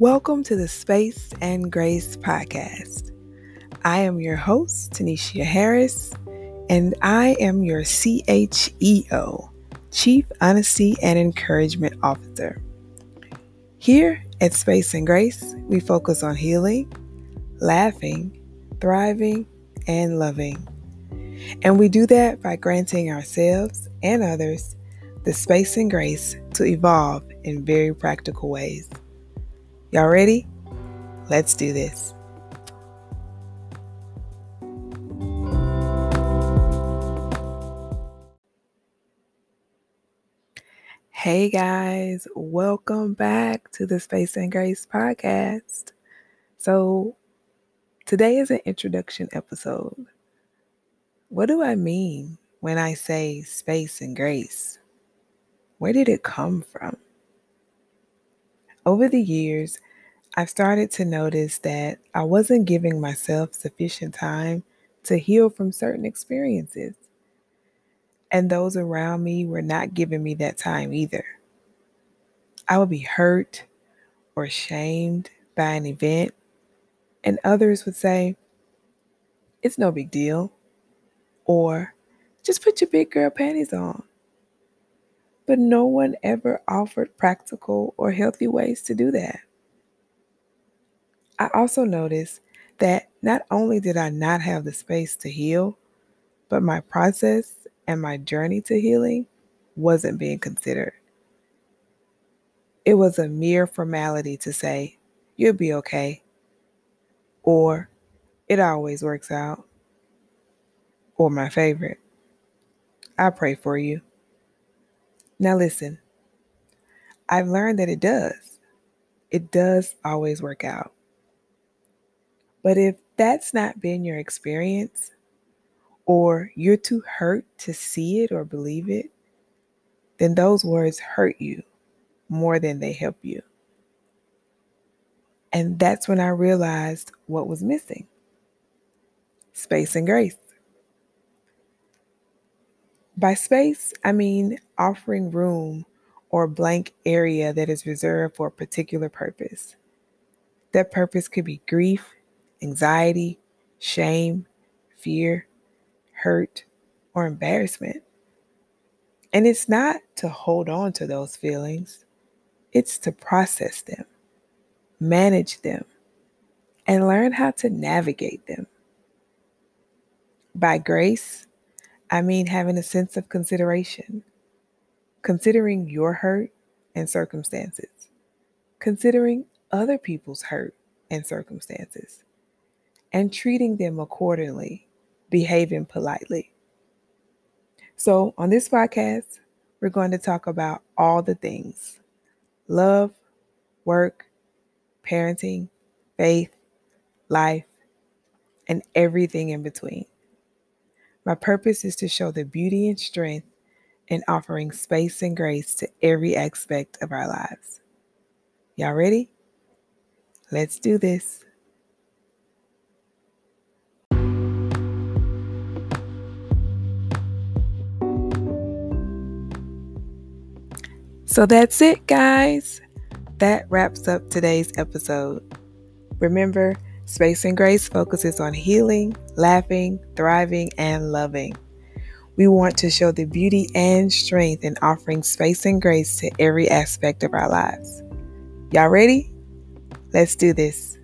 Welcome to the Space and Grace podcast. I am your host, Tanisha Harris, and I am your CHEO, Chief Honesty and Encouragement Officer. Here at Space and Grace, we focus on healing, laughing, thriving, and loving. And we do that by granting ourselves and others the space and grace to evolve in very practical ways. Y'all ready? Let's do this. Hey guys, welcome back to the Space and Grace podcast. So, today is an introduction episode. What do I mean when I say space and grace? Where did it come from? Over the years, I've started to notice that I wasn't giving myself sufficient time to heal from certain experiences. And those around me were not giving me that time either. I would be hurt or shamed by an event, and others would say, It's no big deal, or just put your big girl panties on but no one ever offered practical or healthy ways to do that. I also noticed that not only did I not have the space to heal, but my process and my journey to healing wasn't being considered. It was a mere formality to say, you'll be okay, or it always works out, or my favorite, I pray for you. Now, listen, I've learned that it does. It does always work out. But if that's not been your experience, or you're too hurt to see it or believe it, then those words hurt you more than they help you. And that's when I realized what was missing space and grace. By space, I mean offering room or blank area that is reserved for a particular purpose. That purpose could be grief, anxiety, shame, fear, hurt, or embarrassment. And it's not to hold on to those feelings, it's to process them, manage them, and learn how to navigate them. By grace, I mean having a sense of consideration, considering your hurt and circumstances, considering other people's hurt and circumstances, and treating them accordingly, behaving politely. So, on this podcast, we're going to talk about all the things love, work, parenting, faith, life, and everything in between. My purpose is to show the beauty and strength in offering space and grace to every aspect of our lives. Y'all ready? Let's do this. So that's it, guys. That wraps up today's episode. Remember, Space and Grace focuses on healing, laughing, thriving, and loving. We want to show the beauty and strength in offering space and grace to every aspect of our lives. Y'all ready? Let's do this.